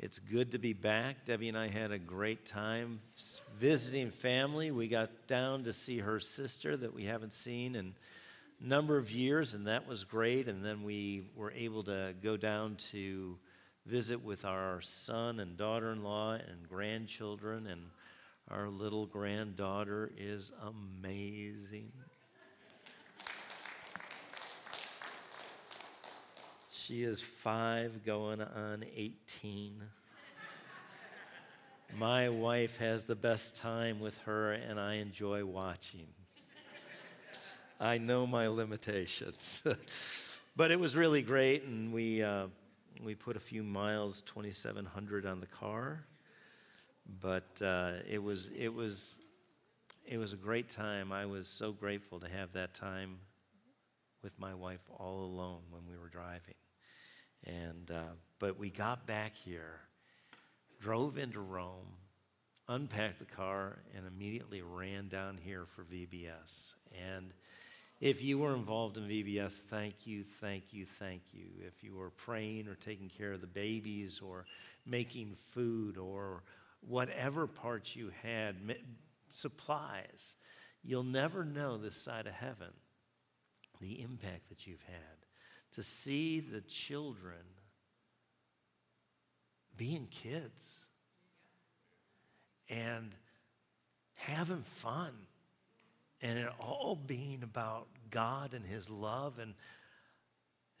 It's good to be back. Debbie and I had a great time visiting family. We got down to see her sister that we haven't seen in a number of years, and that was great. And then we were able to go down to visit with our son and daughter in law and grandchildren, and our little granddaughter is amazing. She is five going on 18. My wife has the best time with her, and I enjoy watching. I know my limitations. but it was really great, and we, uh, we put a few miles, 2,700 on the car. But uh, it, was, it, was, it was a great time. I was so grateful to have that time with my wife all alone when we were driving. And, uh, but we got back here, drove into Rome, unpacked the car, and immediately ran down here for VBS. And if you were involved in VBS, thank you, thank you, thank you. If you were praying or taking care of the babies or making food or whatever parts you had, supplies, you'll never know this side of heaven the impact that you've had to see the children being kids and having fun and it all being about God and His love and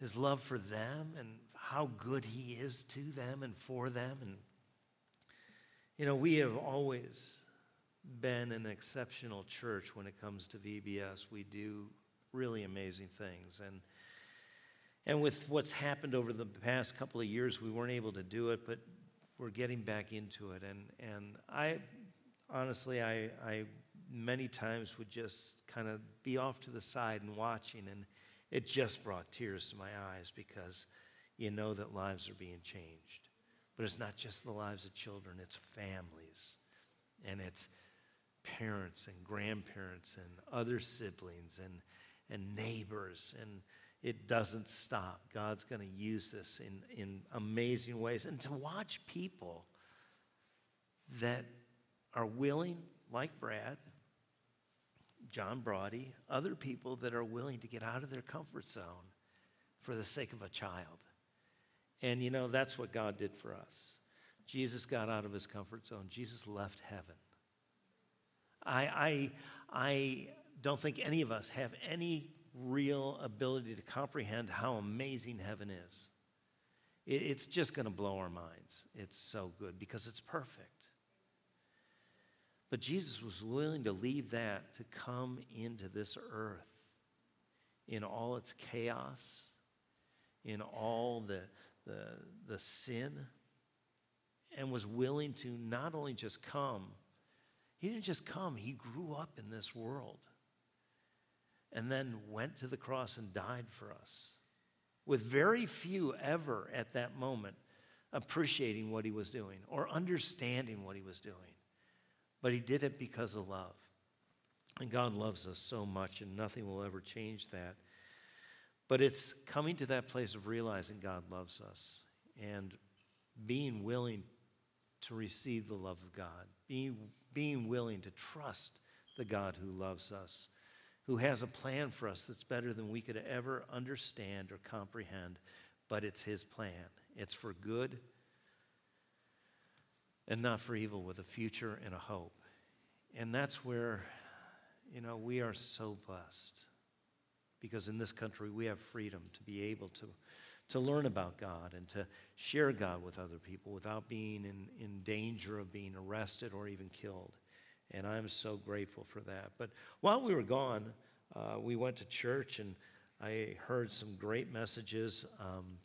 His love for them and how good He is to them and for them. And, you know, we have always been an exceptional church when it comes to VBS. We do really amazing things. And and with what's happened over the past couple of years, we weren't able to do it, but we're getting back into it. And, and I, honestly, I, I many times would just kind of be off to the side and watching, and it just brought tears to my eyes because you know that lives are being changed. But it's not just the lives of children, it's families, and it's parents and grandparents and other siblings and, and neighbors and it doesn't stop. God's going to use this in, in amazing ways. And to watch people that are willing, like Brad, John Brody, other people that are willing to get out of their comfort zone for the sake of a child. And you know, that's what God did for us. Jesus got out of his comfort zone, Jesus left heaven. I, I, I don't think any of us have any real ability to comprehend how amazing heaven is. It's just going to blow our minds. It's so good because it's perfect. But Jesus was willing to leave that to come into this earth in all its chaos, in all the, the, the sin, and was willing to not only just come, he didn't just come, he grew up in this world and then went to the cross and died for us, with very few ever at that moment appreciating what he was doing or understanding what he was doing. But he did it because of love. And God loves us so much, and nothing will ever change that. But it's coming to that place of realizing God loves us and being willing to receive the love of God, being, being willing to trust the God who loves us who has a plan for us that's better than we could ever understand or comprehend, but it's His plan. It's for good and not for evil, with a future and a hope. And that's where, you know, we are so blessed because in this country we have freedom to be able to, to learn about God and to share God with other people without being in, in danger of being arrested or even killed. And I'm so grateful for that. But while we were gone, uh, we went to church and I heard some great messages. Um,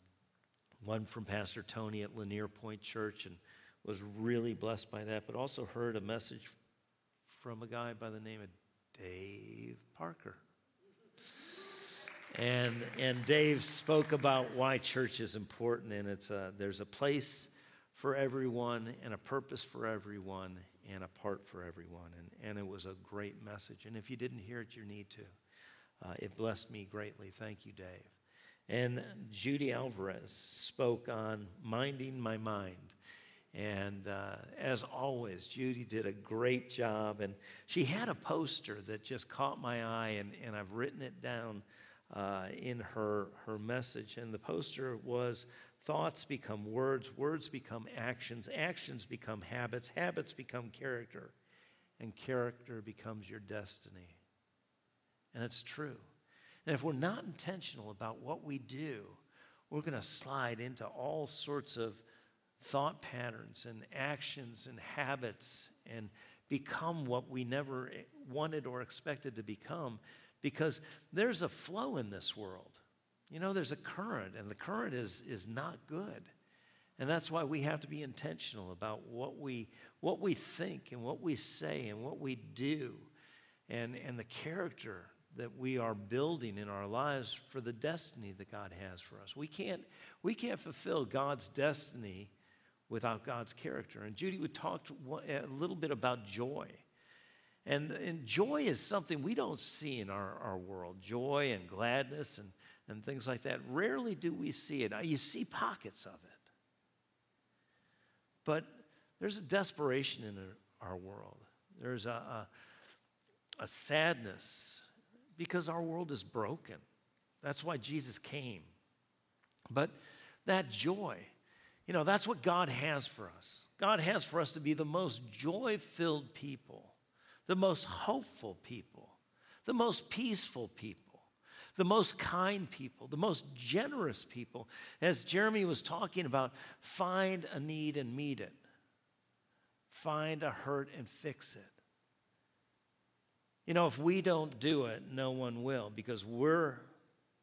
one from Pastor Tony at Lanier Point Church and was really blessed by that, but also heard a message from a guy by the name of Dave Parker. And, and Dave spoke about why church is important, and it's a, there's a place for everyone and a purpose for everyone and a part for everyone. And, and it was a great message. And if you didn't hear it, you need to. Uh, it blessed me greatly. Thank you, Dave. And Judy Alvarez spoke on minding my mind. And uh, as always, Judy did a great job. And she had a poster that just caught my eye, and, and I've written it down uh, in her, her message. And the poster was Thoughts become words, words become actions, actions become habits, habits become character, and character becomes your destiny. And it's true. And if we're not intentional about what we do, we're going to slide into all sorts of thought patterns and actions and habits and become what we never wanted or expected to become because there's a flow in this world. You know, there's a current, and the current is, is not good. And that's why we have to be intentional about what we, what we think and what we say and what we do and, and the character that we are building in our lives for the destiny that God has for us. We can't, we can't fulfill God's destiny without God's character. And Judy would talk a little bit about joy. And, and joy is something we don't see in our, our world joy and gladness and, and things like that. Rarely do we see it. You see pockets of it. But there's a desperation in our world, there's a, a, a sadness because our world is broken. That's why Jesus came. But that joy, you know, that's what God has for us. God has for us to be the most joy filled people, the most hopeful people, the most peaceful people, the most kind people, the most generous people. As Jeremy was talking about, find a need and meet it, find a hurt and fix it. You know, if we don't do it, no one will because we're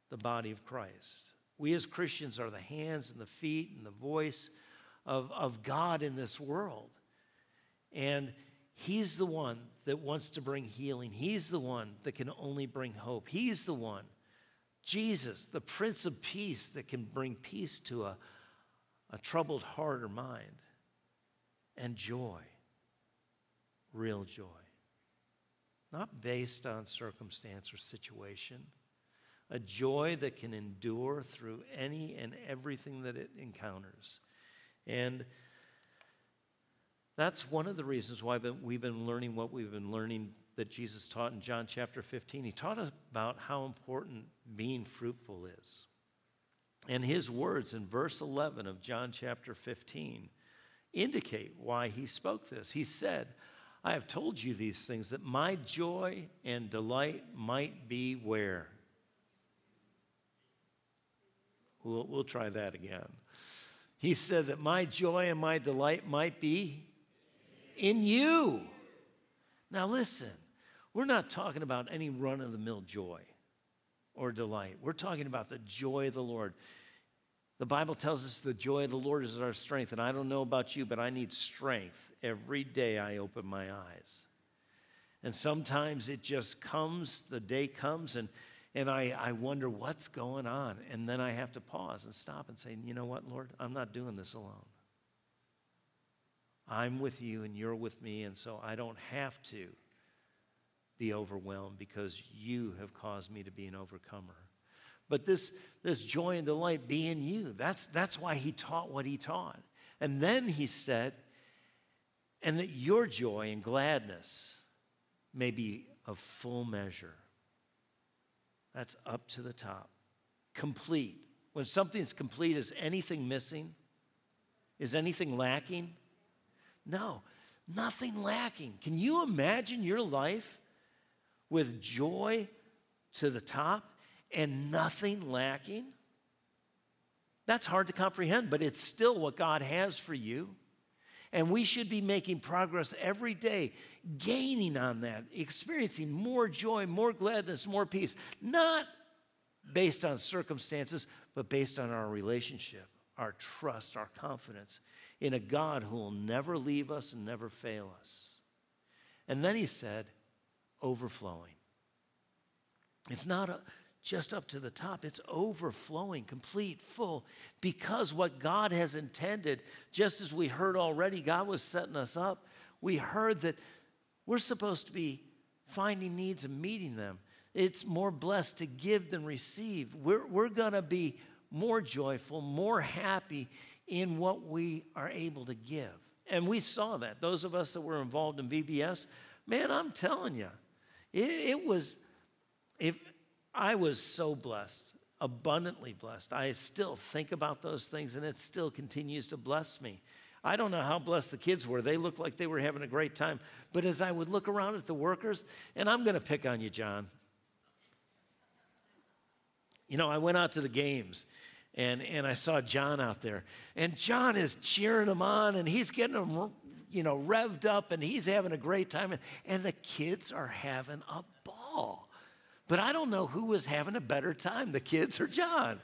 the body of Christ. We as Christians are the hands and the feet and the voice of, of God in this world. And He's the one that wants to bring healing. He's the one that can only bring hope. He's the one, Jesus, the Prince of Peace, that can bring peace to a, a troubled heart or mind and joy, real joy. Not based on circumstance or situation a joy that can endure through any and everything that it encounters. And that's one of the reasons why we've been learning what we've been learning that Jesus taught in John chapter 15. He taught about how important being fruitful is. And his words in verse 11 of John chapter 15 indicate why he spoke this. He said, I have told you these things that my joy and delight might be where? We'll, we'll try that again. He said that my joy and my delight might be in you. Now, listen, we're not talking about any run of the mill joy or delight. We're talking about the joy of the Lord. The Bible tells us the joy of the Lord is our strength. And I don't know about you, but I need strength every day I open my eyes. And sometimes it just comes, the day comes, and and I, I wonder what's going on. And then I have to pause and stop and say, you know what, Lord? I'm not doing this alone. I'm with you and you're with me, and so I don't have to be overwhelmed because you have caused me to be an overcomer. But this, this joy and delight be in you. That's, that's why he taught what he taught. And then he said, and that your joy and gladness may be of full measure. That's up to the top. Complete. When something's complete, is anything missing? Is anything lacking? No, nothing lacking. Can you imagine your life with joy to the top and nothing lacking? That's hard to comprehend, but it's still what God has for you. And we should be making progress every day, gaining on that, experiencing more joy, more gladness, more peace, not based on circumstances, but based on our relationship, our trust, our confidence in a God who will never leave us and never fail us. And then he said, overflowing. It's not a, just up to the top. It's overflowing, complete, full, because what God has intended, just as we heard already, God was setting us up. We heard that we're supposed to be finding needs and meeting them. It's more blessed to give than receive. We're, we're going to be more joyful, more happy in what we are able to give. And we saw that. Those of us that were involved in VBS, man, I'm telling you, it, it was, if I was so blessed, abundantly blessed. I still think about those things and it still continues to bless me. I don't know how blessed the kids were. They looked like they were having a great time. But as I would look around at the workers, and I'm going to pick on you, John. You know, I went out to the games and, and I saw John out there. And John is cheering them on and he's getting them, you know, revved up and he's having a great time. And the kids are having a ball. But I don't know who was having a better time, the kids or John.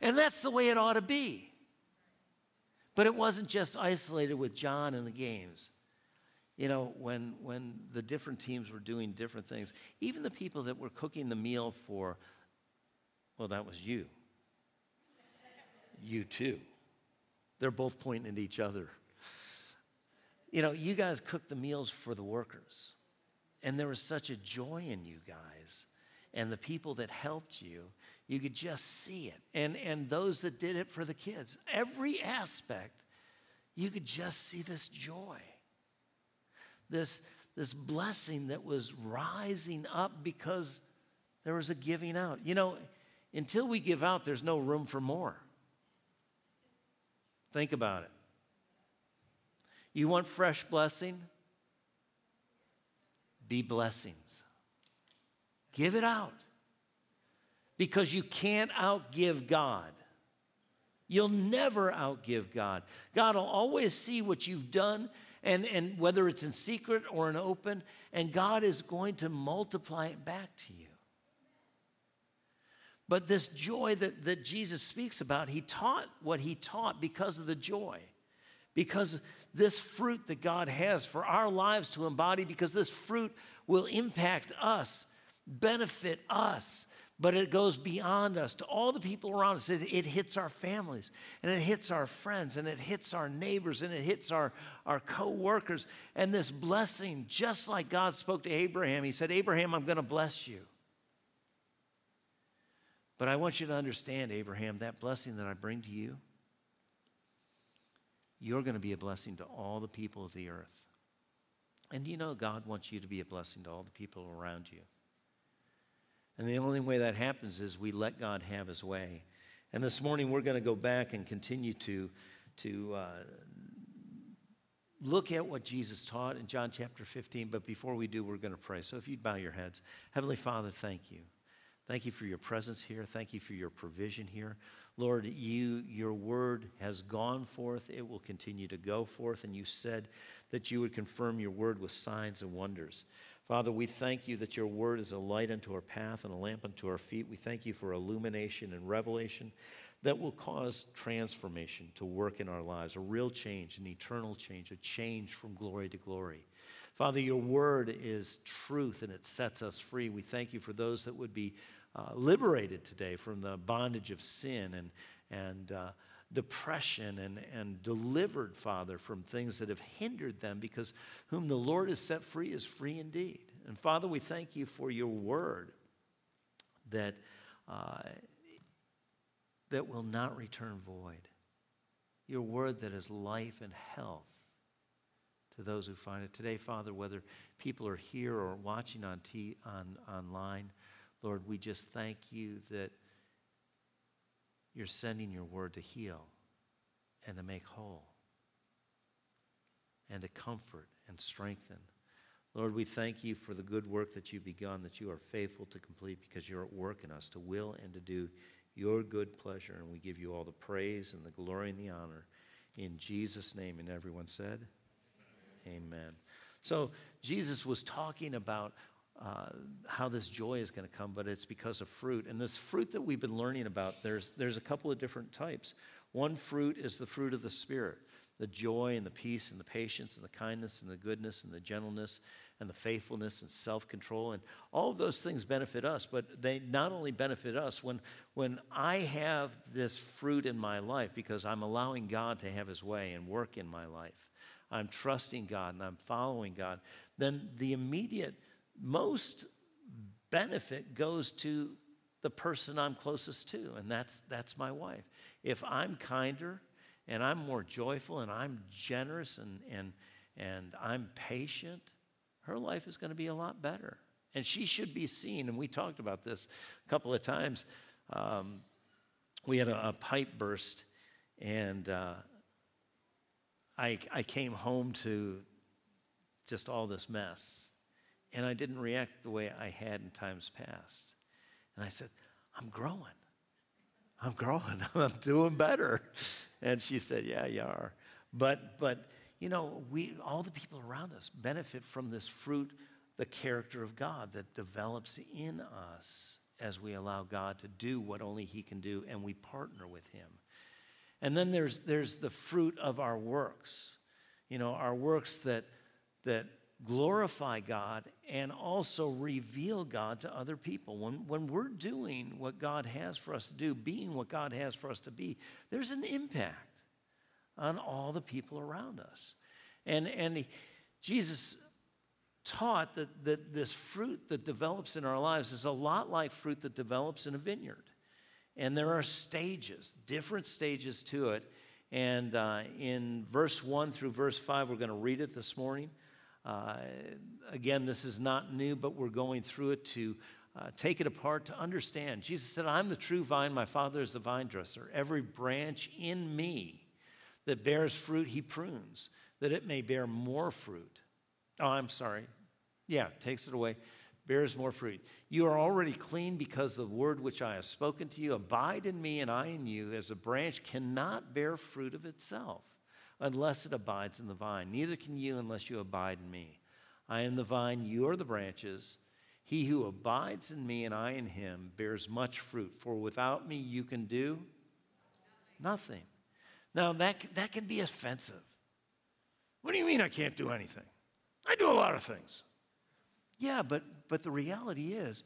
And that's the way it ought to be. But it wasn't just isolated with John and the games. You know, when, when the different teams were doing different things, even the people that were cooking the meal for, well, that was you you too. They're both pointing at each other. You know, you guys cooked the meals for the workers, and there was such a joy in you guys. And the people that helped you, you could just see it. And, and those that did it for the kids, every aspect, you could just see this joy, this, this blessing that was rising up because there was a giving out. You know, until we give out, there's no room for more. Think about it. You want fresh blessing? Be blessings. Give it out. Because you can't outgive God. You'll never outgive God. God will always see what you've done, and, and whether it's in secret or in open, and God is going to multiply it back to you. But this joy that, that Jesus speaks about, he taught what he taught because of the joy. Because this fruit that God has for our lives to embody, because this fruit will impact us, benefit us, but it goes beyond us to all the people around us. It, it, hits our families, and it hits our friends, and it hits our neighbors, and it hits our, our co workers. And this blessing, just like God spoke to Abraham, He said, Abraham, I'm going to bless you. But I want you to understand, Abraham, that blessing that I bring to you, you're going to be a blessing to all the people of the earth. And you know, God wants you to be a blessing to all the people around you. And the only way that happens is we let God have his way. And this morning we're going to go back and continue to, to uh, look at what Jesus taught in John chapter 15. But before we do, we're going to pray. So if you'd bow your heads. Heavenly Father, thank you. Thank you for your presence here. Thank you for your provision here. Lord, you, your word has gone forth. It will continue to go forth. And you said that you would confirm your word with signs and wonders. Father, we thank you that your word is a light unto our path and a lamp unto our feet. We thank you for illumination and revelation that will cause transformation to work in our lives, a real change, an eternal change, a change from glory to glory. Father, your word is truth and it sets us free. We thank you for those that would be uh, liberated today from the bondage of sin and, and uh, depression and, and delivered, Father, from things that have hindered them because whom the Lord has set free is free indeed. And Father, we thank you for your word that, uh, that will not return void. Your word that is life and health to those who find it. Today, Father, whether people are here or watching on, t- on online, Lord, we just thank you that you're sending your word to heal and to make whole and to comfort and strengthen. Lord, we thank you for the good work that you've begun, that you are faithful to complete because you're at work in us to will and to do your good pleasure. And we give you all the praise and the glory and the honor in Jesus' name. And everyone said, Amen. Amen. So Jesus was talking about uh, how this joy is going to come, but it's because of fruit. And this fruit that we've been learning about, there's, there's a couple of different types. One fruit is the fruit of the Spirit the joy and the peace and the patience and the kindness and the goodness and the gentleness and the faithfulness and self control. And all of those things benefit us, but they not only benefit us when, when I have this fruit in my life because I'm allowing God to have his way and work in my life. I'm trusting God and I'm following God. Then the immediate most benefit goes to the person I'm closest to, and that's, that's my wife. If I'm kinder and I'm more joyful and I'm generous and, and, and I'm patient, her life is going to be a lot better. And she should be seen. And we talked about this a couple of times. Um, we had a, a, pipe burst, and uh, I, I came home to just all this mess. And I didn't react the way I had in times past. And I said, I'm growing. I'm growing. I'm doing better. And she said, Yeah, you are. But, but you know, we, all the people around us benefit from this fruit, the character of God that develops in us as we allow God to do what only He can do and we partner with Him. And then there's, there's the fruit of our works. You know, our works that, that glorify God and also reveal God to other people. When, when we're doing what God has for us to do, being what God has for us to be, there's an impact on all the people around us. And, and Jesus taught that, that this fruit that develops in our lives is a lot like fruit that develops in a vineyard. And there are stages, different stages to it. And uh, in verse 1 through verse 5, we're going to read it this morning. Uh, again, this is not new, but we're going through it to uh, take it apart to understand. Jesus said, I'm the true vine, my Father is the vine dresser. Every branch in me that bears fruit, he prunes, that it may bear more fruit. Oh, I'm sorry. Yeah, takes it away, bears more fruit. You are already clean because the word which I have spoken to you. Abide in me, and I in you, as a branch cannot bear fruit of itself unless it abides in the vine. Neither can you unless you abide in me. I am the vine, you are the branches. He who abides in me and I in him bears much fruit, for without me you can do nothing. Now, that, that can be offensive. What do you mean I can't do anything? I do a lot of things. Yeah, but, but the reality is,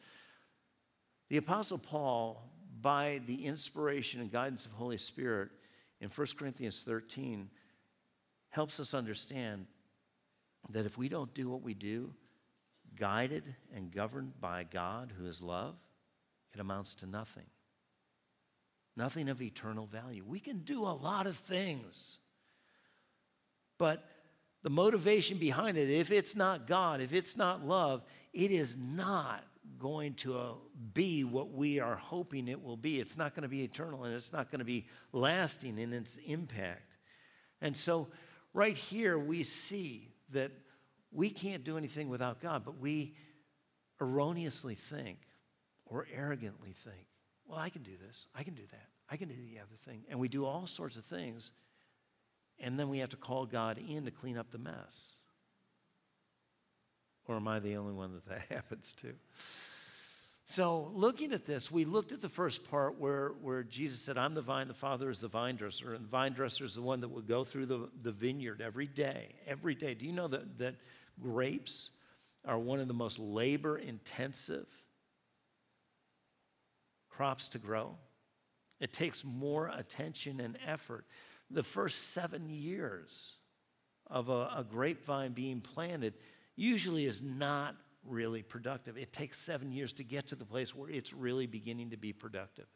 the Apostle Paul, by the inspiration and guidance of Holy Spirit, in 1 Corinthians 13, helps us understand that if we don't do what we do, guided and governed by God who is love, it amounts to nothing. Nothing of eternal value. We can do a lot of things, but the motivation behind it, if it's not God, if it's not love, it is not going to uh, be what we are hoping it will be. It's not going to be eternal and it's not going to be lasting in its impact. And so right here we see that we can't do anything without God, but we erroneously think or arrogantly think, well, I can do this, I can do that, I can do the other thing. And we do all sorts of things, and then we have to call God in to clean up the mess. Or am I the only one that that happens to? So, looking at this, we looked at the first part where, where Jesus said, I'm the vine, the Father is the vine dresser. And the vine dresser is the one that would go through the, the vineyard every day. Every day. Do you know that, that grapes are one of the most labor intensive crops to grow? It takes more attention and effort. The first seven years of a, a grapevine being planted usually is not really productive. It takes seven years to get to the place where it's really beginning to be productive.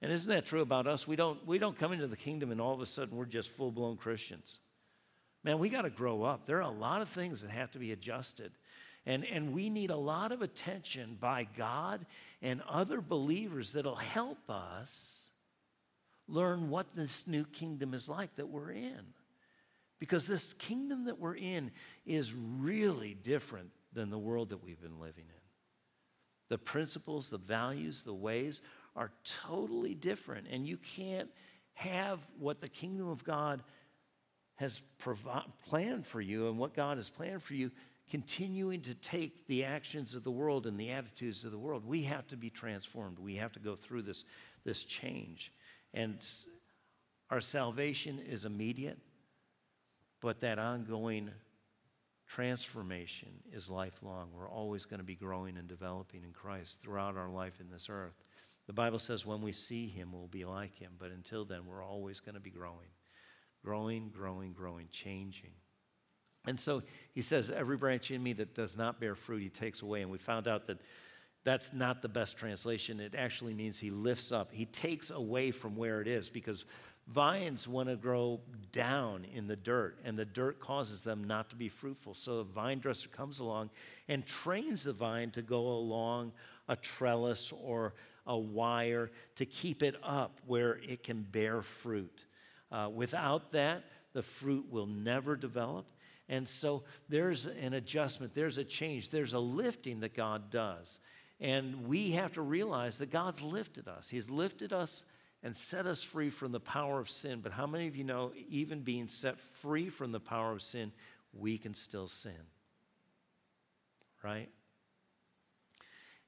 And isn't that true about us? We don't, we don't come into the kingdom and all of a sudden we're just full blown Christians. Man, we got to grow up. There are a lot of things that have to be adjusted. And, and we need a lot of attention by God and other believers that'll help us learn what this new kingdom is like that we're in. Because this kingdom that we're in is really different than the world that we've been living in. The principles, the values, the ways are totally different. And you can't have what the kingdom of God has provi- planned for you and what God has planned for you continuing to take the actions of the world and the attitudes of the world. We have to be transformed. We have to go through this, this change. And our salvation is immediate, but that ongoing Transformation is lifelong. We're always going to be growing and developing in Christ throughout our life in this earth. The Bible says when we see him, we'll be like him. But until then, we're always going to be growing. Growing, growing, growing, changing. And so he says, Every branch in me that does not bear fruit, he takes away. And we found out that that's not the best translation. It actually means he lifts up, he takes away from where it is because Vines want to grow down in the dirt, and the dirt causes them not to be fruitful. So the vine dresser comes along and trains the vine to go along a trellis or a wire to keep it up where it can bear fruit. Uh, without that, the fruit will never develop. And so there's an adjustment, there's a change, there's a lifting that God does. And we have to realize that God's lifted us. He's lifted us and set us free from the power of sin. But how many of you know, even being set free from the power of sin, we can still sin? Right?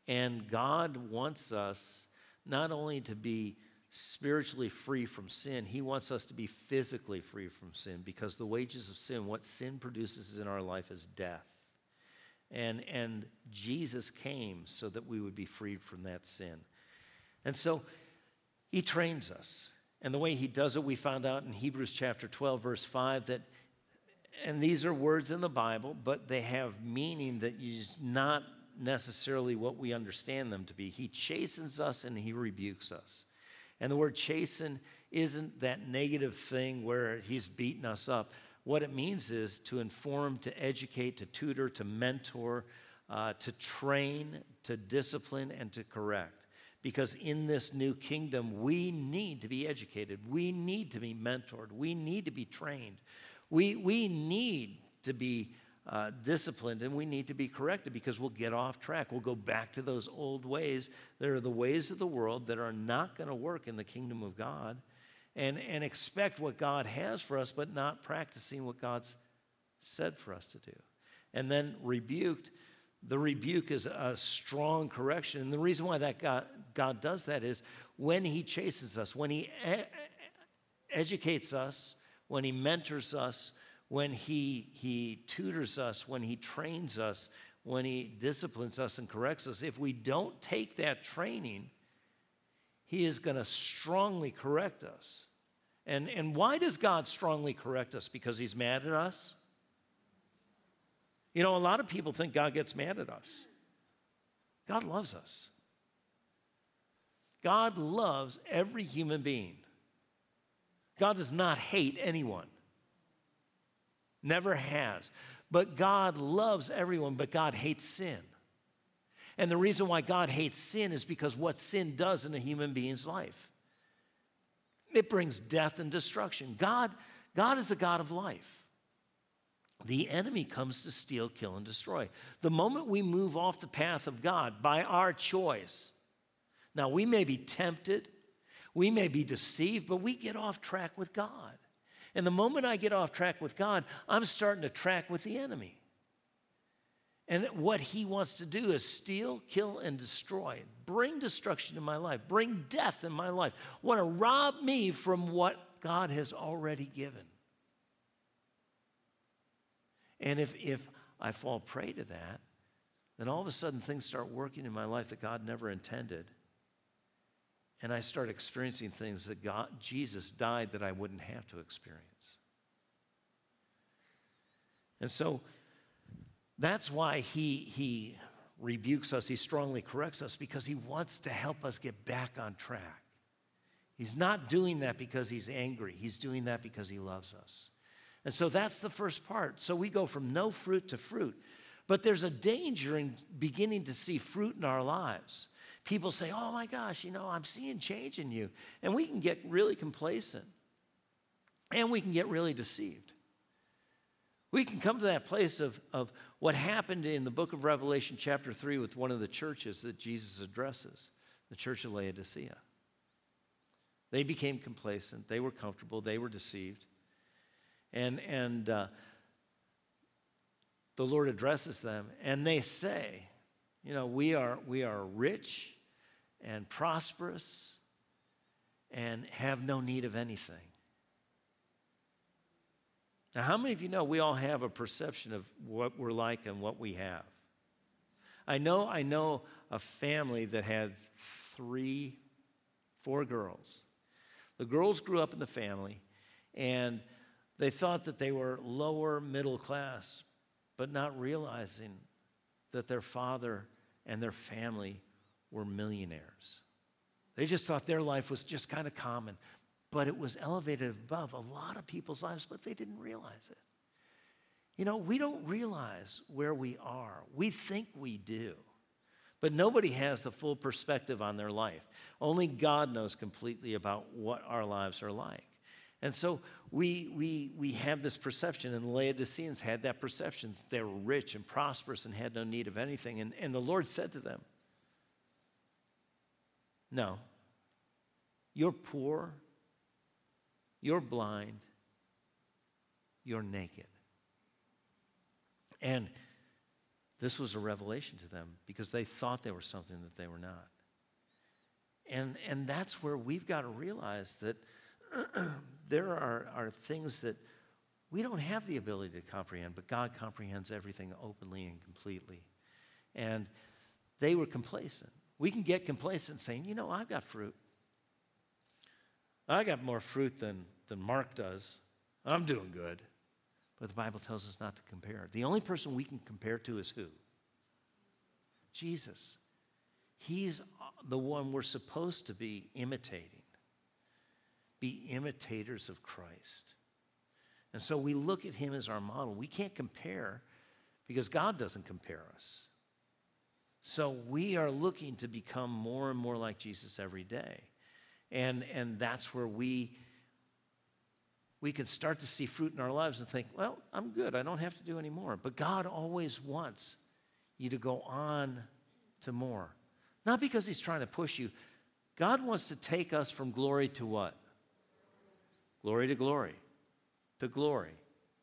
And God wants us not only to be spiritually free from sin, He wants us to be physically free from sin because the wages of sin, what sin produces in our life, is death. And, and Jesus came so that we would be freed from that sin. And so He trains us. And the way He does it, we found out in Hebrews chapter 12, verse 5, that, and these are words in the Bible, but they have meaning that is not necessarily what we understand them to be. He chastens us and He rebukes us. And the word chasten isn't that negative thing where he's beating us up. What it means is to inform, to educate, to tutor, to mentor, uh, to train, to discipline, and to correct. Because in this new kingdom, we need to be educated. We need to be mentored. We need to be trained. We, we need to be uh, disciplined and we need to be corrected because we'll get off track. We'll go back to those old ways that are the ways of the world that are not going to work in the kingdom of God and, and expect what God has for us, but not practicing what God's said for us to do. And then rebuked, the rebuke is a strong correction. And the reason why that God, God does that is when He chastens us, when He e- educates us, when He mentors us, when he, he tutors us, when he trains us, when he disciplines us and corrects us, if we don't take that training, he is going to strongly correct us. And, and why does God strongly correct us? Because he's mad at us? You know, a lot of people think God gets mad at us. God loves us. God loves every human being. God does not hate anyone. Never has. But God loves everyone, but God hates sin. And the reason why God hates sin is because what sin does in a human being's life. It brings death and destruction. God, God is a God of life. The enemy comes to steal, kill, and destroy. The moment we move off the path of God by our choice, now we may be tempted, we may be deceived, but we get off track with God. And the moment I get off track with God, I'm starting to track with the enemy. And what he wants to do is steal, kill, and destroy. Bring destruction in my life. Bring death in my life. Want to rob me from what God has already given. And if, if I fall prey to that, then all of a sudden things start working in my life that God never intended and I start experiencing things that God, Jesus died that I wouldn't have to experience. And so that's why he, he rebukes us, he strongly corrects us, because he wants to help us get back on track. He's not doing that because he's angry, he's doing that because he loves us. And so that's the first part. So we go from no fruit to fruit. But there's a danger in beginning to see fruit in our lives people say, Oh my gosh, you know, I'm seeing change in you. And we can get really complacent and we can get really deceived. We can come to that place of, of what happened in the book of Revelation, chapter 3, with one of the churches that Jesus addresses, the church of Laodicea. They became complacent, they were comfortable, they were deceived. And, and uh, the Lord addresses them, and they say, You know, we are, we are rich and prosperous and have no need of anything. Now, how many of you know we all have a perception of what we're like and what we have? I know, I know a family that had three, four girls. The girls grew up in the family and they thought that they were lower middle class, but not realizing that their father and their family were millionaires. They just thought their life was just kind of common. but it was elevated above a lot of people's lives, but they didn't realize it. You know, we don't realize where we are. We think we do. But nobody has the full perspective on their life. Only God knows completely about what our lives are like. And so we, we, we have this perception, and the Laodiceans had that perception. They were rich and prosperous and had no need of anything. And, and the Lord said to them, No, you're poor, you're blind, you're naked. And this was a revelation to them because they thought they were something that they were not. And, and that's where we've got to realize that there are, are things that we don't have the ability to comprehend, but God comprehends everything openly and completely. And they were complacent. We can get complacent saying, you know, I've got fruit. I got more fruit than, than Mark does. I'm doing good. But the Bible tells us not to compare. The only person we can compare to is who? Jesus. He's uh, the one we're supposed to be imitating. Be imitators of Christ. And so we look at him as our model. We can't compare because God doesn't compare us. So we are looking to become more and more like Jesus every day. And, and that's where we we can start to see fruit in our lives and think, well, I'm good. I don't have to do any more. But God always wants you to go on to more. Not because He's trying to push you. God wants to take us from glory to what? Glory to glory, to glory,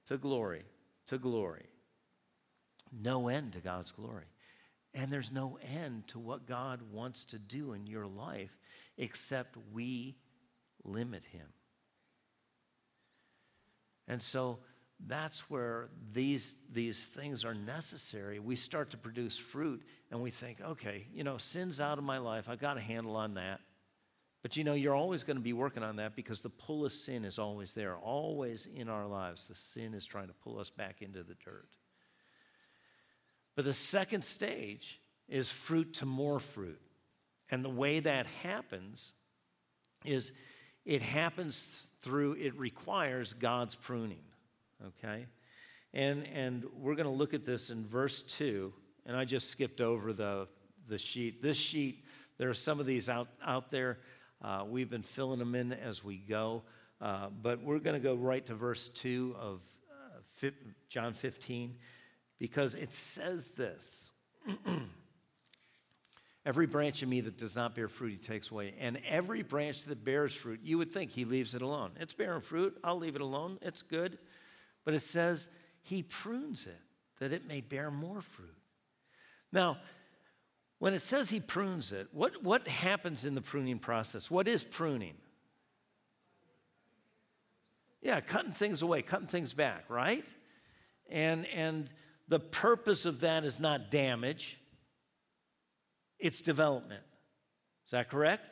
to glory, to glory. No end to God's glory. And there's no end to what God wants to do in your life except we limit Him. And so that's where these, these things are necessary. We start to produce fruit and we think, okay, you know, sin's out of my life. I've got a handle on that. But you know, you're always going to be working on that because the pull of sin is always there, always in our lives. The sin is trying to pull us back into the dirt. But the second stage is fruit to more fruit. And the way that happens is it happens through, it requires God's pruning, okay? And, and we're going to look at this in verse 2, and I just skipped over the, the sheet. This sheet, there are some of these out, out there. Uh, we've been filling them in as we go, uh, but we're going to go right to verse 2 of uh, John 15 because it says this. Every branch in me that does not bear fruit, he takes away. And every branch that bears fruit, you would think he leaves it alone. It's bearing fruit. I'll leave it alone. It's good. But it says he prunes it that it may bear more fruit. Now, when it says he prunes it, what, what happens in the pruning process? What is pruning? Yeah, cutting things away, cutting things back, right? And, and the purpose of that is not damage its development. Is that correct?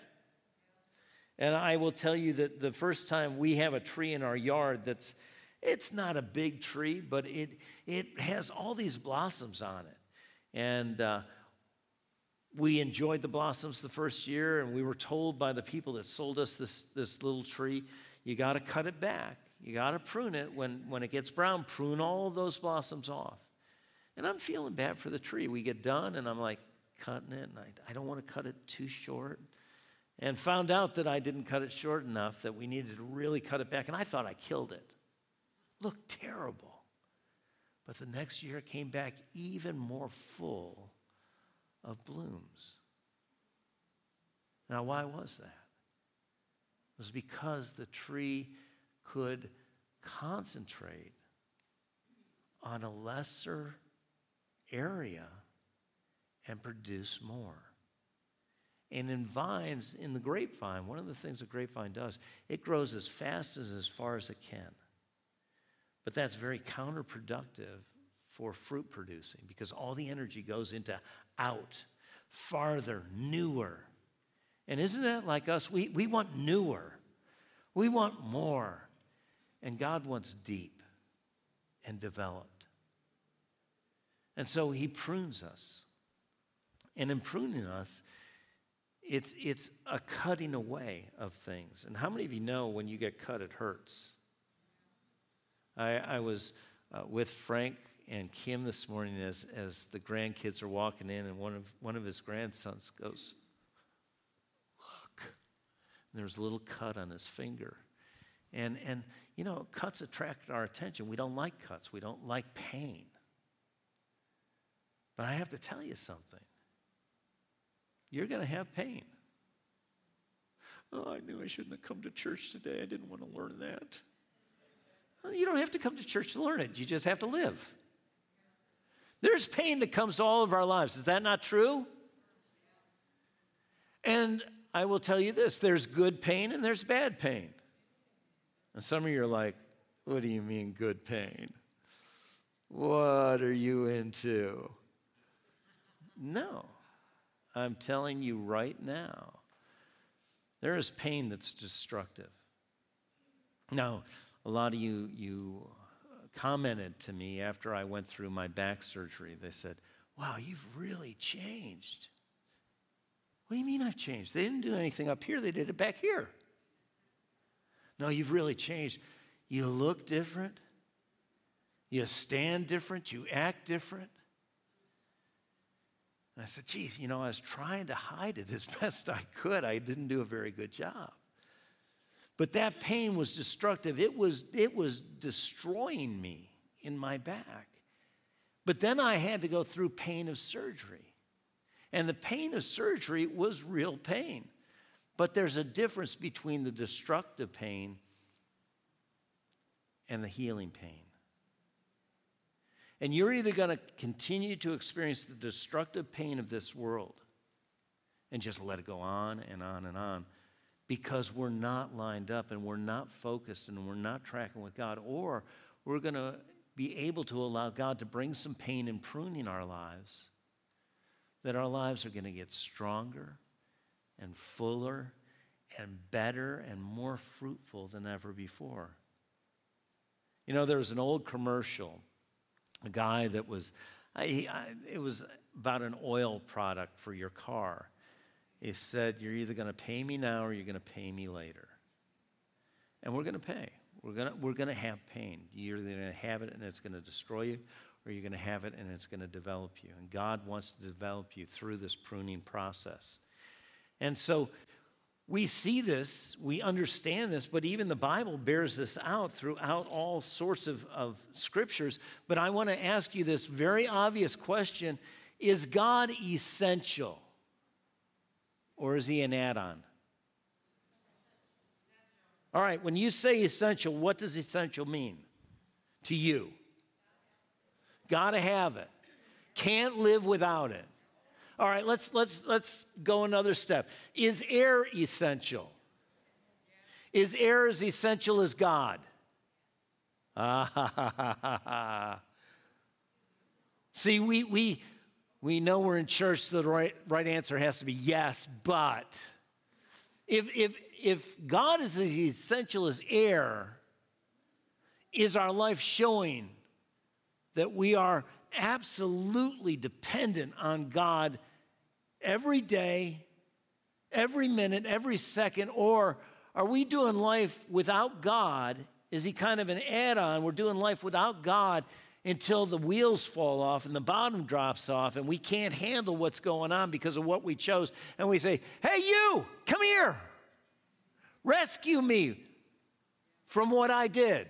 And I will tell you that the first time we have a tree in our yard that's it's not a big tree, but it it has all these blossoms on it. And uh, we enjoyed the blossoms the first year, and we were told by the people that sold us this, this little tree, you got to cut it back. You got to prune it. When, when it gets brown, prune all those blossoms off. And I'm feeling bad for the tree. We get done, and I'm like, cutting it, and I, I don't want to cut it too short. And found out that I didn't cut it short enough, that we needed to really cut it back, and I thought I killed it. Looked terrible. But the next year it came back even more full of blooms. Now, why was that? It was because the tree could concentrate on a lesser area and produce more. And in vines, in the grapevine, one of the things a grapevine does, it grows as fast as as far as it can. But that's very counterproductive for fruit producing because all the energy goes into out, farther, newer. And isn't that like us? We, we want newer, we want more. And God wants deep and developed. And so He prunes us. And in pruning us, it's, it's a cutting away of things. And how many of you know when you get cut, it hurts? I, I was uh, with Frank and Kim this morning as, as the grandkids are walking in, and one of, one of his grandsons goes, Look. And there's a little cut on his finger. And, and, you know, cuts attract our attention. We don't like cuts, we don't like pain. But I have to tell you something you're going to have pain. Oh, I knew I shouldn't have come to church today. I didn't want to learn that. Well, you don't have to come to church to learn it, you just have to live. There's pain that comes to all of our lives. Is that not true? And I will tell you this there's good pain and there's bad pain. And some of you are like, what do you mean, good pain? What are you into? No, I'm telling you right now, there is pain that's destructive. Now, a lot of you, you commented to me after I went through my back surgery. They said, Wow, you've really changed. What do you mean I've changed? They didn't do anything up here, they did it back here. No, you've really changed. You look different, you stand different, you act different. And I said, geez, you know, I was trying to hide it as best I could. I didn't do a very good job. But that pain was destructive. It was, it was destroying me in my back. But then I had to go through pain of surgery. And the pain of surgery was real pain. But there's a difference between the destructive pain and the healing pain. And you're either going to continue to experience the destructive pain of this world and just let it go on and on and on because we're not lined up and we're not focused and we're not tracking with God, or we're going to be able to allow God to bring some pain and pruning our lives, that our lives are going to get stronger and fuller and better and more fruitful than ever before. You know, there was an old commercial, a guy that was, I, I, it was about an oil product for your car. He said, You're either going to pay me now or you're going to pay me later. And we're going to pay. We're going to, we're to have pain. You're either going to have it and it's going to destroy you, or you're going to have it and it's going to develop you. And God wants to develop you through this pruning process. And so we see this, we understand this, but even the Bible bears this out throughout all sorts of, of scriptures. But I want to ask you this very obvious question Is God essential? Or is he an add on? All right, when you say essential, what does essential mean to you? Gotta have it. Can't live without it. All right, let's let's let's go another step. Is air essential? Is air as essential as God? Ah, ha, ha, ha, See, we we we know we're in church, so the right, right answer has to be yes, but if, if, if God is as essential as air, is our life showing that we are absolutely dependent on God every day, every minute, every second? Or are we doing life without God? Is He kind of an add on? We're doing life without God until the wheels fall off and the bottom drops off and we can't handle what's going on because of what we chose. And we say, Hey, you, come here, rescue me from what I did.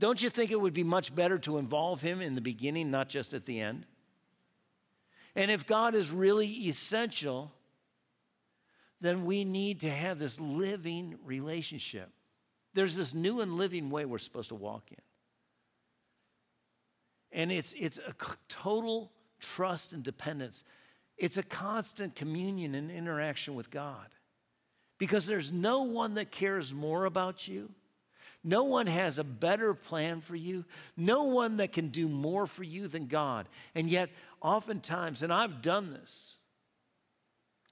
Don't you think it would be much better to involve him in the beginning, not just at the end? And if God is really essential, then we need to have this living relationship. There's this new and living way we're supposed to walk in. And it's, it's a total trust and dependence. It's a constant communion and interaction with God. Because there's no one that cares more about you. No one has a better plan for you. No one that can do more for you than God. And yet, oftentimes, and I've done this,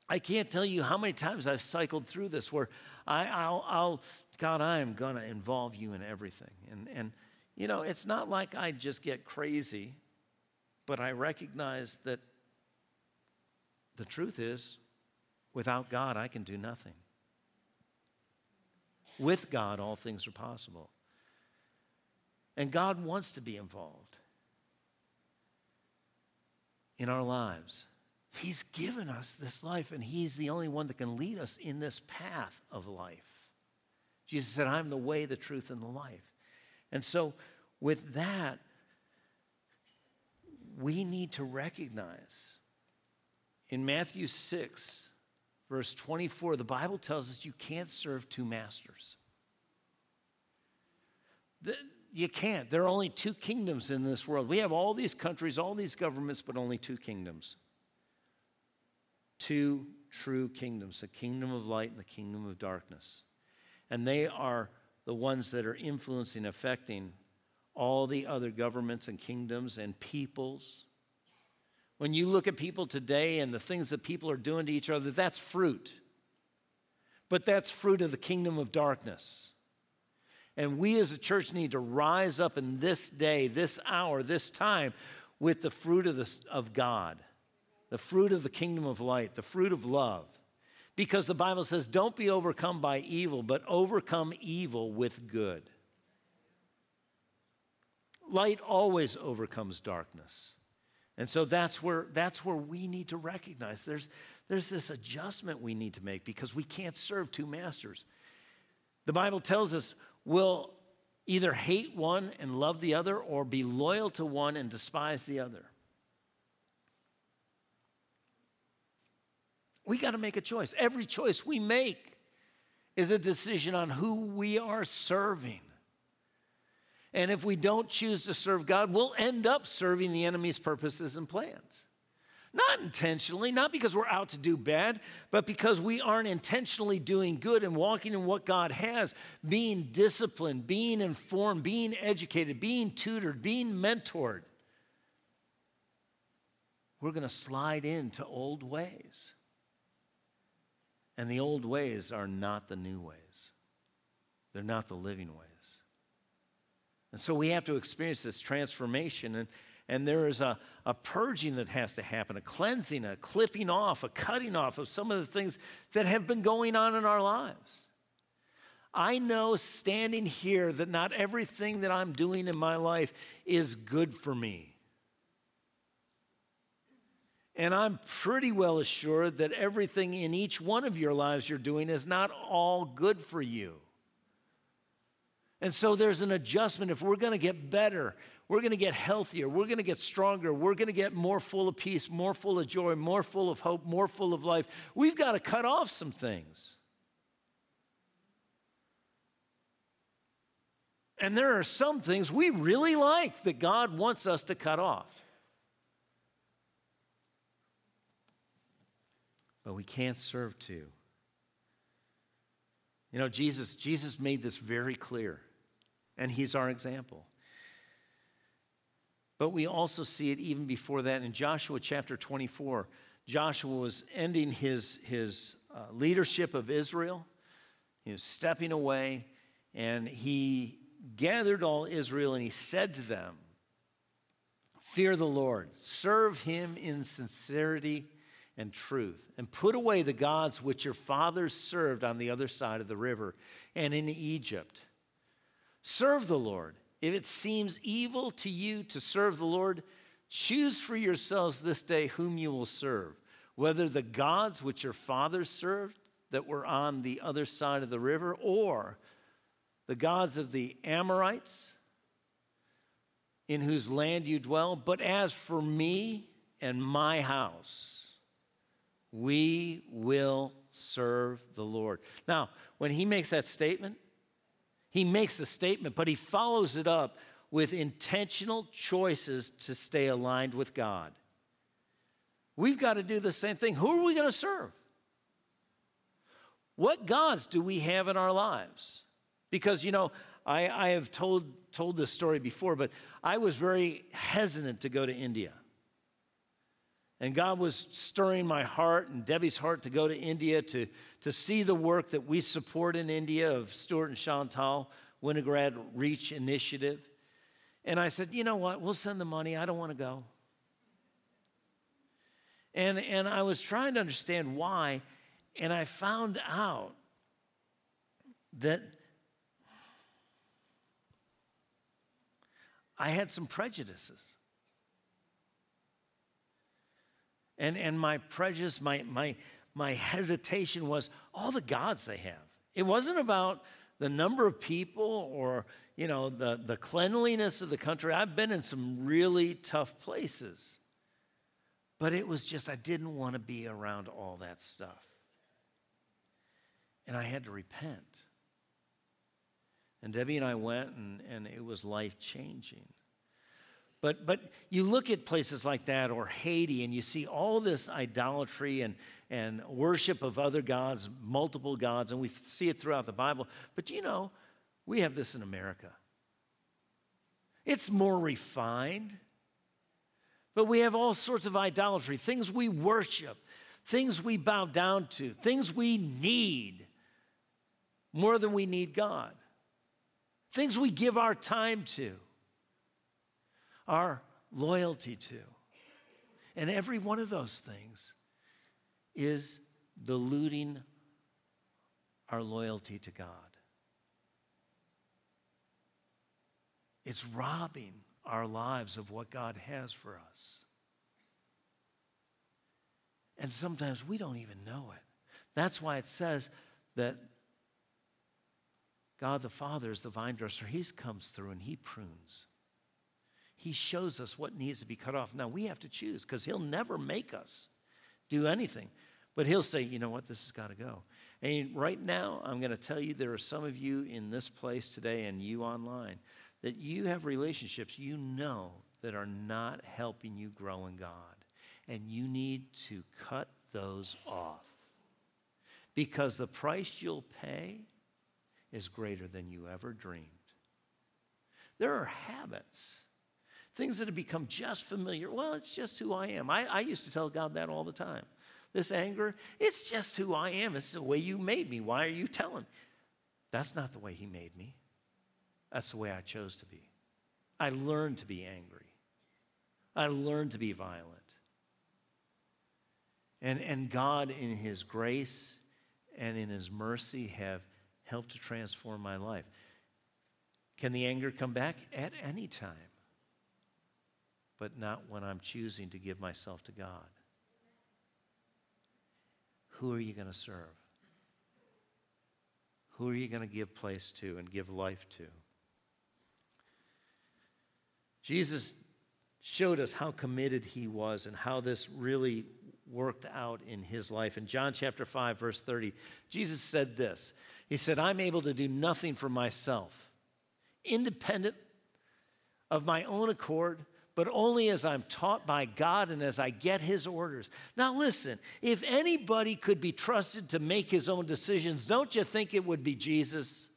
I can't tell you how many times I've cycled through this where I, will God, I am going to involve you in everything. And, and you know, it's not like I just get crazy, but I recognize that the truth is Without God, I can do nothing. With God, all things are possible. And God wants to be involved in our lives. He's given us this life, and He's the only one that can lead us in this path of life. Jesus said, I'm the way, the truth, and the life. And so, with that, we need to recognize in Matthew 6, verse 24, the Bible tells us you can't serve two masters. The, you can't. There are only two kingdoms in this world. We have all these countries, all these governments, but only two kingdoms. Two true kingdoms the kingdom of light and the kingdom of darkness. And they are the ones that are influencing, affecting all the other governments and kingdoms and peoples. When you look at people today and the things that people are doing to each other, that's fruit. But that's fruit of the kingdom of darkness. And we as a church need to rise up in this day, this hour, this time with the fruit of, the, of God, the fruit of the kingdom of light, the fruit of love. Because the Bible says, don't be overcome by evil, but overcome evil with good. Light always overcomes darkness. And so that's where, that's where we need to recognize there's, there's this adjustment we need to make because we can't serve two masters. The Bible tells us we'll either hate one and love the other or be loyal to one and despise the other. We got to make a choice. Every choice we make is a decision on who we are serving. And if we don't choose to serve God, we'll end up serving the enemy's purposes and plans. Not intentionally, not because we're out to do bad, but because we aren't intentionally doing good and walking in what God has, being disciplined, being informed, being educated, being tutored, being mentored. We're going to slide into old ways. And the old ways are not the new ways, they're not the living ways. And so we have to experience this transformation. And and there is a, a purging that has to happen, a cleansing, a clipping off, a cutting off of some of the things that have been going on in our lives. I know standing here that not everything that I'm doing in my life is good for me. And I'm pretty well assured that everything in each one of your lives you're doing is not all good for you. And so there's an adjustment. If we're going to get better, we're going to get healthier. We're going to get stronger. We're going to get more full of peace, more full of joy, more full of hope, more full of life. We've got to cut off some things. And there are some things we really like that God wants us to cut off. But we can't serve two. You know, Jesus, Jesus made this very clear, and he's our example. But we also see it even before that in Joshua chapter 24. Joshua was ending his, his uh, leadership of Israel, he was stepping away, and he gathered all Israel and he said to them, Fear the Lord, serve him in sincerity and truth, and put away the gods which your fathers served on the other side of the river and in Egypt. Serve the Lord if it seems evil to you to serve the Lord, choose for yourselves this day whom you will serve, whether the gods which your fathers served that were on the other side of the river, or the gods of the Amorites in whose land you dwell. But as for me and my house, we will serve the Lord. Now, when he makes that statement, he makes the statement, but he follows it up with intentional choices to stay aligned with God. We've got to do the same thing. Who are we going to serve? What gods do we have in our lives? Because, you know, I, I have told, told this story before, but I was very hesitant to go to India. And God was stirring my heart and Debbie's heart to go to India to, to see the work that we support in India of Stuart and Chantal, Winograd Reach Initiative. And I said, you know what? We'll send the money. I don't want to go. And, and I was trying to understand why. and I found out that I had some prejudices. And, and my prejudice, my, my, my hesitation was all the gods they have. It wasn't about the number of people or you know the, the cleanliness of the country. I've been in some really tough places. But it was just, I didn't want to be around all that stuff. And I had to repent. And Debbie and I went, and, and it was life changing. But, but you look at places like that or Haiti, and you see all this idolatry and, and worship of other gods, multiple gods, and we see it throughout the Bible. But you know, we have this in America. It's more refined, but we have all sorts of idolatry, things we worship, things we bow down to, things we need more than we need God, things we give our time to our loyalty to. And every one of those things is diluting our loyalty to God. It's robbing our lives of what God has for us. And sometimes we don't even know it. That's why it says that God the Father is the vine dresser. He comes through and he prunes. He shows us what needs to be cut off. Now we have to choose because He'll never make us do anything. But He'll say, you know what, this has got to go. And right now, I'm going to tell you there are some of you in this place today and you online that you have relationships you know that are not helping you grow in God. And you need to cut those off because the price you'll pay is greater than you ever dreamed. There are habits things that have become just familiar. Well, it's just who I am. I, I used to tell God that all the time. This anger, it's just who I am. It's the way you made me. Why are you telling? That's not the way He made me. That's the way I chose to be. I learned to be angry. I learned to be violent. And, and God, in His grace and in His mercy, have helped to transform my life. Can the anger come back? At any time but not when I'm choosing to give myself to God. Who are you going to serve? Who are you going to give place to and give life to? Jesus showed us how committed he was and how this really worked out in his life. In John chapter 5, verse 30, Jesus said this He said, I'm able to do nothing for myself, independent of my own accord but only as I'm taught by God and as I get His orders. Now, listen, if anybody could be trusted to make his own decisions, don't you think it would be Jesus?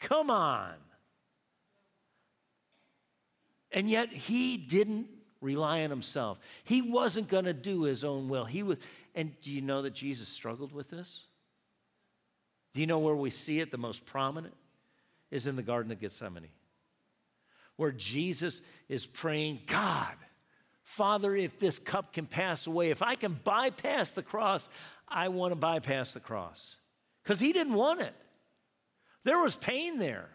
Come on. And yet, He didn't rely on Himself, He wasn't going to do His own will. He was, and do you know that Jesus struggled with this? Do you know where we see it the most prominent? Is in the Garden of Gethsemane where Jesus is praying, God, Father, if this cup can pass away, if I can bypass the cross, I want to bypass the cross. Because he didn't want it. There was pain there.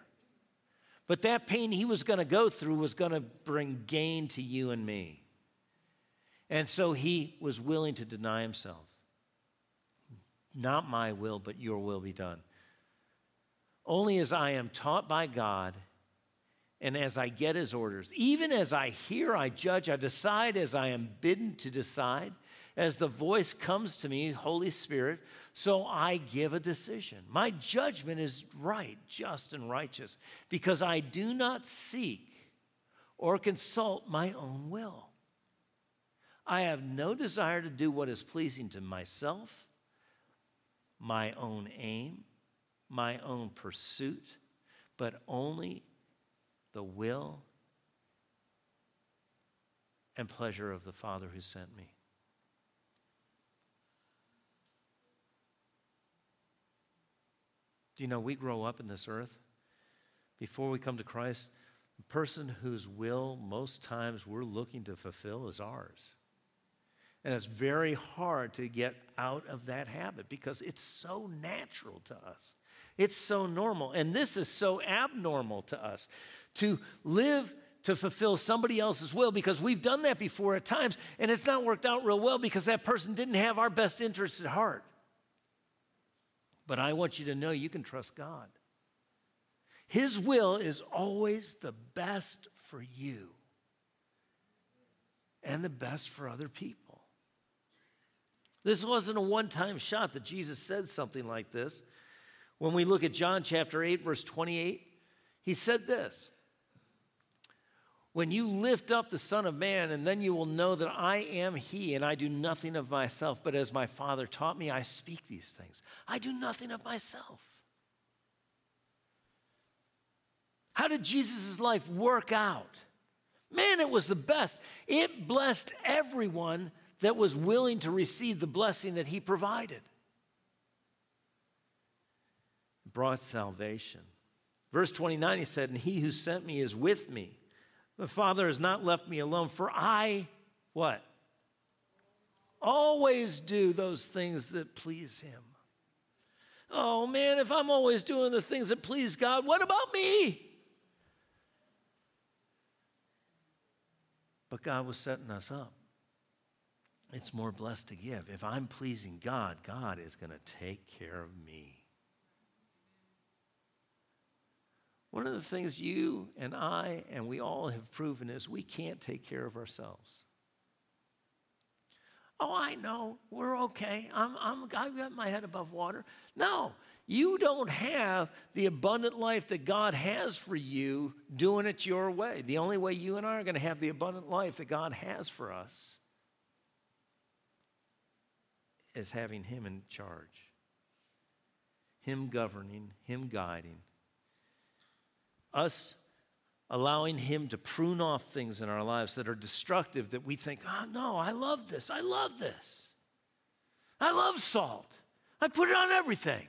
But that pain he was going to go through was going to bring gain to you and me. And so he was willing to deny himself. Not my will, but your will be done. Only as I am taught by God and as I get his orders. Even as I hear, I judge, I decide as I am bidden to decide. As the voice comes to me, Holy Spirit, so I give a decision. My judgment is right, just, and righteous because I do not seek or consult my own will. I have no desire to do what is pleasing to myself, my own aim, my own pursuit, but only the will and pleasure of the Father who sent me. Do you know we grow up in this earth? Before we come to Christ, the person whose will most times we're looking to fulfill is ours. And it's very hard to get out of that habit because it's so natural to us. It's so normal. And this is so abnormal to us to live to fulfill somebody else's will because we've done that before at times and it's not worked out real well because that person didn't have our best interests at heart. But I want you to know you can trust God. His will is always the best for you and the best for other people. This wasn't a one time shot that Jesus said something like this. When we look at John chapter 8, verse 28, he said this When you lift up the Son of Man, and then you will know that I am He, and I do nothing of myself, but as my Father taught me, I speak these things. I do nothing of myself. How did Jesus' life work out? Man, it was the best. It blessed everyone that was willing to receive the blessing that he provided brought salvation. Verse 29, he said, And he who sent me is with me. The Father has not left me alone, for I, what? Always do those things that please him. Oh man, if I'm always doing the things that please God, what about me? But God was setting us up. It's more blessed to give. If I'm pleasing God, God is going to take care of me. One of the things you and I and we all have proven is we can't take care of ourselves. Oh, I know, we're okay. I'm, I'm, I've got my head above water. No, you don't have the abundant life that God has for you doing it your way. The only way you and I are going to have the abundant life that God has for us is having Him in charge, Him governing, Him guiding, us allowing Him to prune off things in our lives that are destructive that we think, oh, no, I love this. I love this. I love salt. I put it on everything.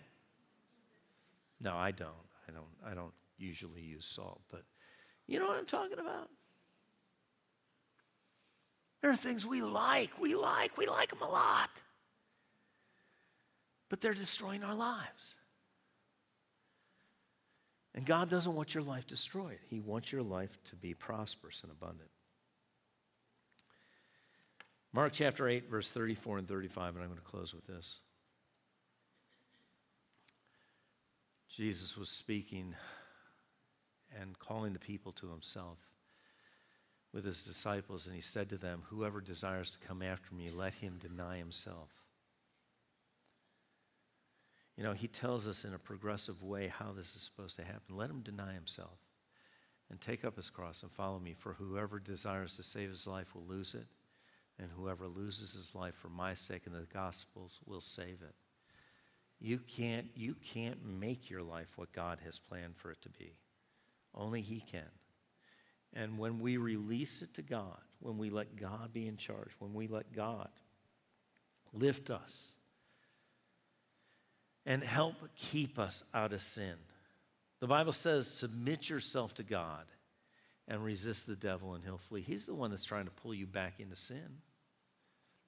No, I don't. I don't. I don't usually use salt, but you know what I'm talking about? There are things we like. We like. We like them a lot. But they're destroying our lives. And God doesn't want your life destroyed, He wants your life to be prosperous and abundant. Mark chapter 8, verse 34 and 35, and I'm going to close with this. Jesus was speaking and calling the people to himself with his disciples, and he said to them, Whoever desires to come after me, let him deny himself you know, he tells us in a progressive way how this is supposed to happen. Let him deny himself and take up his cross and follow me. For whoever desires to save his life will lose it, and whoever loses his life for my sake and the gospel's will save it. You can't, you can't make your life what God has planned for it to be. Only He can. And when we release it to God, when we let God be in charge, when we let God lift us, and help keep us out of sin. The Bible says, submit yourself to God and resist the devil, and he'll flee. He's the one that's trying to pull you back into sin.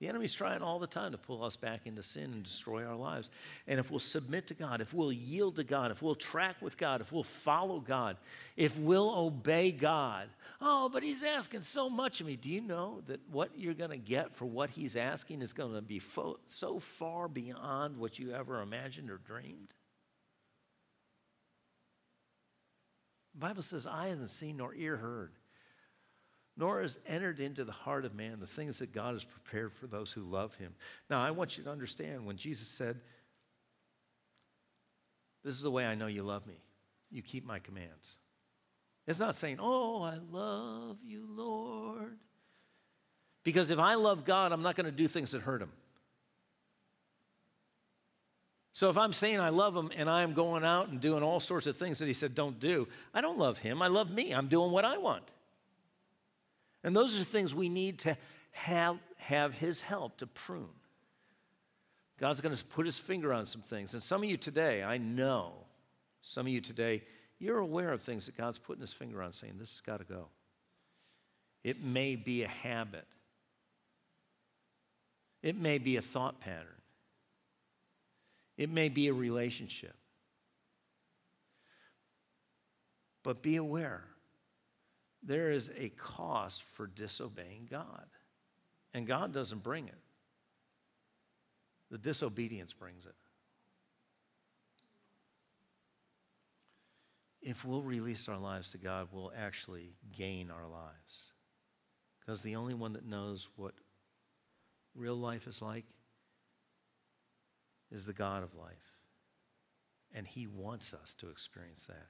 The enemy's trying all the time to pull us back into sin and destroy our lives. And if we'll submit to God, if we'll yield to God, if we'll track with God, if we'll follow God, if we'll obey God, oh, but He's asking so much of me. Do you know that what you're going to get for what He's asking is going to be fo- so far beyond what you ever imagined or dreamed? The Bible says, eye hasn't seen nor ear heard nor has entered into the heart of man the things that God has prepared for those who love him. Now, I want you to understand when Jesus said, This is the way I know you love me, you keep my commands. It's not saying, Oh, I love you, Lord. Because if I love God, I'm not going to do things that hurt him. So if I'm saying I love him and I'm going out and doing all sorts of things that he said don't do, I don't love him. I love me. I'm doing what I want. And those are the things we need to have, have His help to prune. God's going to put His finger on some things. And some of you today, I know, some of you today, you're aware of things that God's putting His finger on, saying, This has got to go. It may be a habit. It may be a thought pattern. It may be a relationship. But be aware there is a cost for disobeying God. And God doesn't bring it, the disobedience brings it. If we'll release our lives to God, we'll actually gain our lives. Because the only one that knows what real life is like is the God of life. And He wants us to experience that.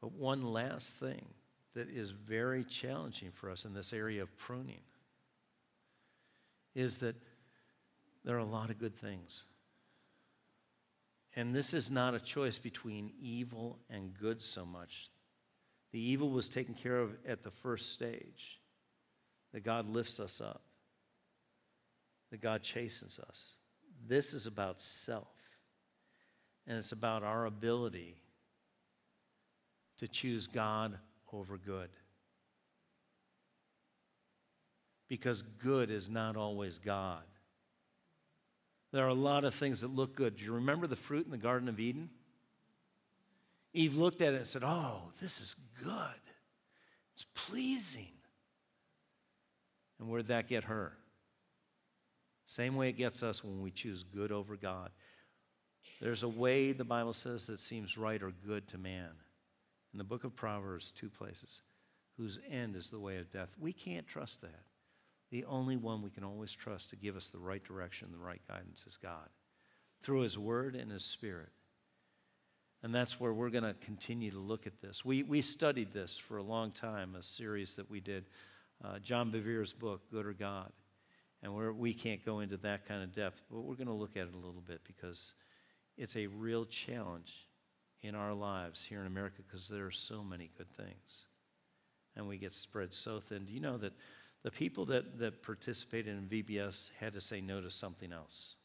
But one last thing that is very challenging for us in this area of pruning is that there are a lot of good things. And this is not a choice between evil and good so much. The evil was taken care of at the first stage, that God lifts us up, that God chastens us. This is about self, and it's about our ability to choose God over good. Because good is not always God. There are a lot of things that look good. Do you remember the fruit in the Garden of Eden? Eve looked at it and said, Oh, this is good. It's pleasing. And where'd that get her? Same way it gets us when we choose good over God. There's a way, the Bible says, that seems right or good to man in the book of Proverbs, two places, whose end is the way of death. We can't trust that. The only one we can always trust to give us the right direction, the right guidance is God through His Word and His Spirit. And that's where we're going to continue to look at this. We, we studied this for a long time, a series that we did, uh, John Bevere's book, Good or God. And we're, we can't go into that kind of depth, but we're going to look at it a little bit because it's a real challenge in our lives here in America because there are so many good things. And we get spread so thin. Do you know that the people that, that participated in VBS had to say no to something else?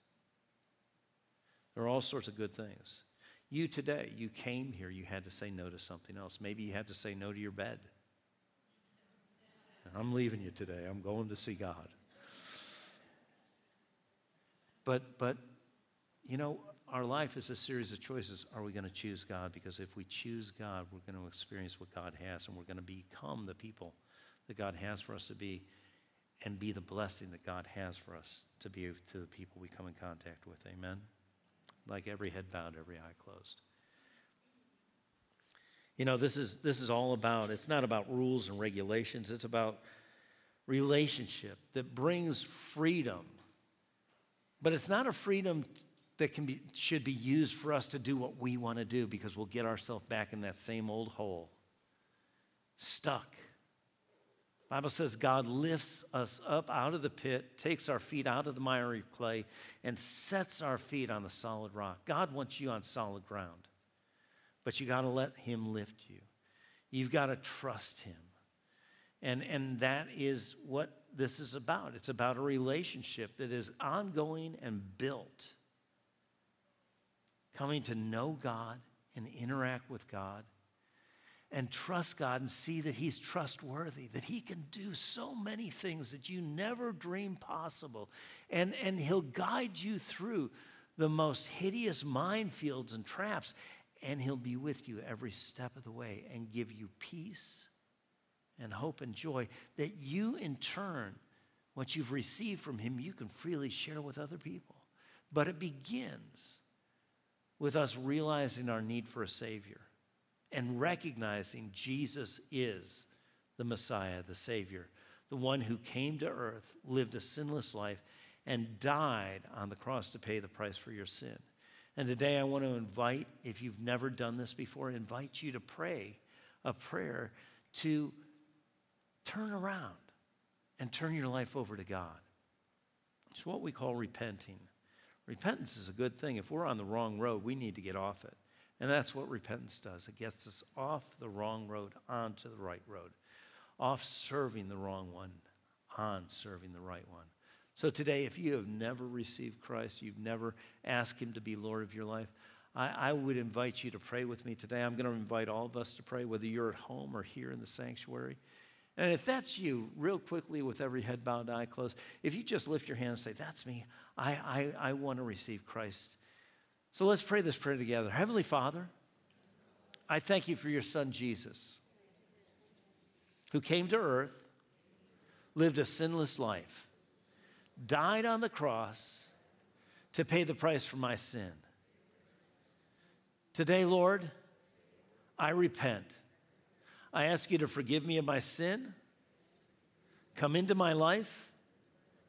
There are all sorts of good things. You today, you came here, you had to say no to something else. Maybe you had to say no to your bed. I'm leaving you today. I'm going to see God. But, but, you know, our life is a series of choices. Are we going to choose God? Because if we choose God, we're going to experience what God has and we're going to become the people that God has for us to be and be the blessing that God has for us to be to the people we come in contact with. Amen? Like every head bowed, every eye closed. You know, this is, this is all about, it's not about rules and regulations, it's about relationship that brings freedom. But it's not a freedom that can be, should be used for us to do what we want to do because we'll get ourselves back in that same old hole. Stuck. Bible says God lifts us up out of the pit, takes our feet out of the miry clay, and sets our feet on the solid rock. God wants you on solid ground, but you got to let Him lift you. You've got to trust Him. And, and that is what this is about. It's about a relationship that is ongoing and built coming to know God and interact with God and trust God and see that He's trustworthy, that He can do so many things that you never dreamed possible. And, and He'll guide you through the most hideous minefields and traps, and He'll be with you every step of the way and give you peace and hope and joy that you, in turn, what you've received from Him, you can freely share with other people. But it begins with us realizing our need for a Savior and recognizing Jesus is the Messiah, the Savior, the one who came to earth, lived a sinless life, and died on the cross to pay the price for your sin. And today I want to invite, if you've never done this before, invite you to pray a prayer to turn around and turn your life over to God. It's what we call repenting. Repentance is a good thing. If we're on the wrong road, we need to get off it. And that's what repentance does. It gets us off the wrong road onto the right road, off serving the wrong one, on serving the right one. So today, if you have never received Christ, you've never asked Him to be Lord of your life, I, I would invite you to pray with me today. I'm going to invite all of us to pray, whether you're at home or here in the sanctuary. And if that's you, real quickly, with every head bowed, eye closed, if you just lift your hand and say, That's me, I, I, I want to receive Christ. So let's pray this prayer together. Heavenly Father, I thank you for your son Jesus, who came to earth, lived a sinless life, died on the cross to pay the price for my sin. Today, Lord, I repent. I ask you to forgive me of my sin, come into my life,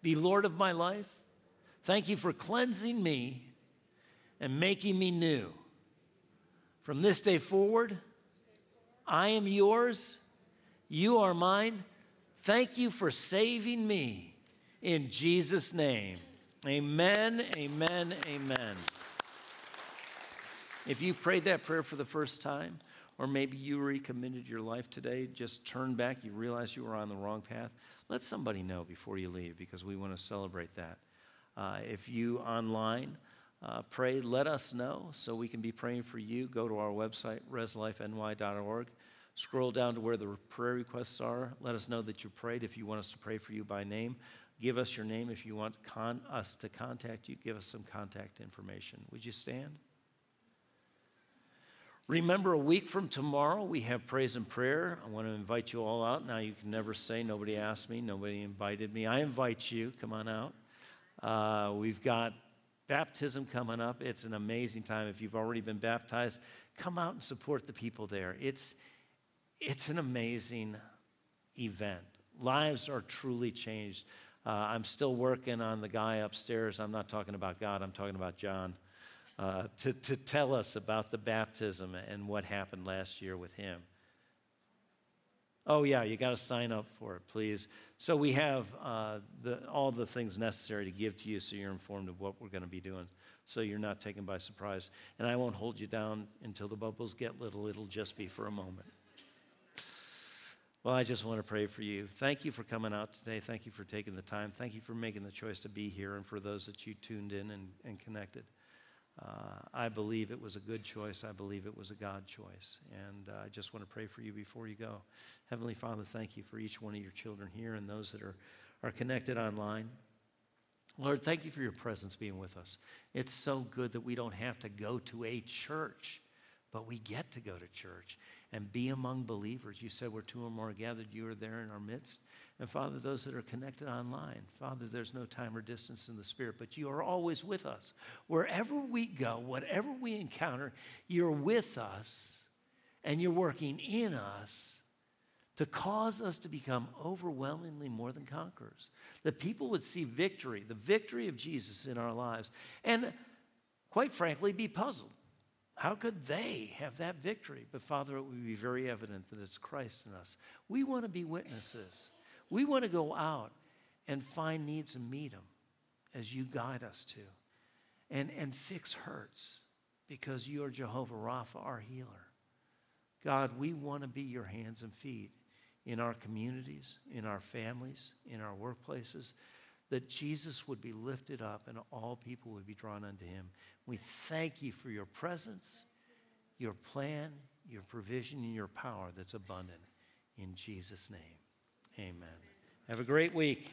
be Lord of my life. Thank you for cleansing me and making me new. From this day forward, I am yours, you are mine. Thank you for saving me in Jesus' name. Amen, amen, amen. If you prayed that prayer for the first time, or maybe you recommitted your life today, just turn back, you realize you were on the wrong path, let somebody know before you leave because we want to celebrate that. Uh, if you online uh, prayed, let us know so we can be praying for you. Go to our website, reslifeny.org. Scroll down to where the prayer requests are. Let us know that you prayed. If you want us to pray for you by name, give us your name. If you want con- us to contact you, give us some contact information. Would you stand? Remember, a week from tomorrow, we have praise and prayer. I want to invite you all out. Now, you can never say, nobody asked me, nobody invited me. I invite you. Come on out. Uh, we've got baptism coming up. It's an amazing time. If you've already been baptized, come out and support the people there. It's, it's an amazing event. Lives are truly changed. Uh, I'm still working on the guy upstairs. I'm not talking about God, I'm talking about John uh, to, to tell us about the baptism and what happened last year with him. Oh, yeah, you got to sign up for it, please. So we have uh, the, all the things necessary to give to you so you're informed of what we're going to be doing, so you're not taken by surprise. And I won't hold you down until the bubbles get little, it'll just be for a moment. Well, I just want to pray for you. Thank you for coming out today. Thank you for taking the time. Thank you for making the choice to be here and for those that you tuned in and, and connected. Uh, I believe it was a good choice. I believe it was a God choice. And uh, I just want to pray for you before you go. Heavenly Father, thank you for each one of your children here and those that are, are connected online. Lord, thank you for your presence being with us. It's so good that we don't have to go to a church, but we get to go to church and be among believers. You said where two or more gathered, you are there in our midst. And Father, those that are connected online, Father, there's no time or distance in the Spirit, but you are always with us. Wherever we go, whatever we encounter, you're with us and you're working in us to cause us to become overwhelmingly more than conquerors. That people would see victory, the victory of Jesus in our lives, and quite frankly, be puzzled. How could they have that victory? But Father, it would be very evident that it's Christ in us. We want to be witnesses. We want to go out and find needs and meet them as you guide us to, and, and fix hurts because you are Jehovah Rapha, our healer. God, we want to be your hands and feet in our communities, in our families, in our workplaces, that Jesus would be lifted up and all people would be drawn unto him. We thank you for your presence, your plan, your provision, and your power that's abundant. In Jesus' name. Amen. Have a great week.